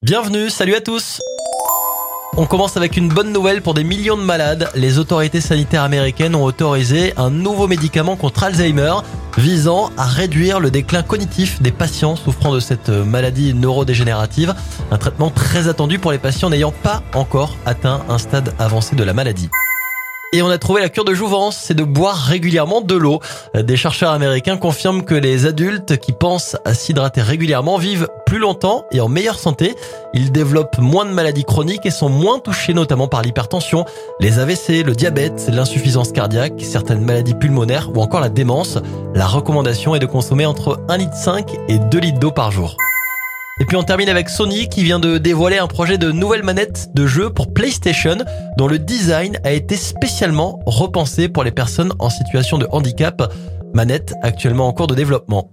Bienvenue, salut à tous on commence avec une bonne nouvelle pour des millions de malades. Les autorités sanitaires américaines ont autorisé un nouveau médicament contre Alzheimer visant à réduire le déclin cognitif des patients souffrant de cette maladie neurodégénérative. Un traitement très attendu pour les patients n'ayant pas encore atteint un stade avancé de la maladie. Et on a trouvé la cure de jouvence, c'est de boire régulièrement de l'eau. Des chercheurs américains confirment que les adultes qui pensent à s'hydrater régulièrement vivent plus longtemps et en meilleure santé. Ils développent moins de maladies chroniques et sont moins touchés notamment par l'hypertension, les AVC, le diabète, l'insuffisance cardiaque, certaines maladies pulmonaires ou encore la démence. La recommandation est de consommer entre 1,5 litre et 2 litres d'eau par jour. Et puis on termine avec Sony qui vient de dévoiler un projet de nouvelle manette de jeu pour PlayStation dont le design a été spécialement repensé pour les personnes en situation de handicap. Manette actuellement en cours de développement.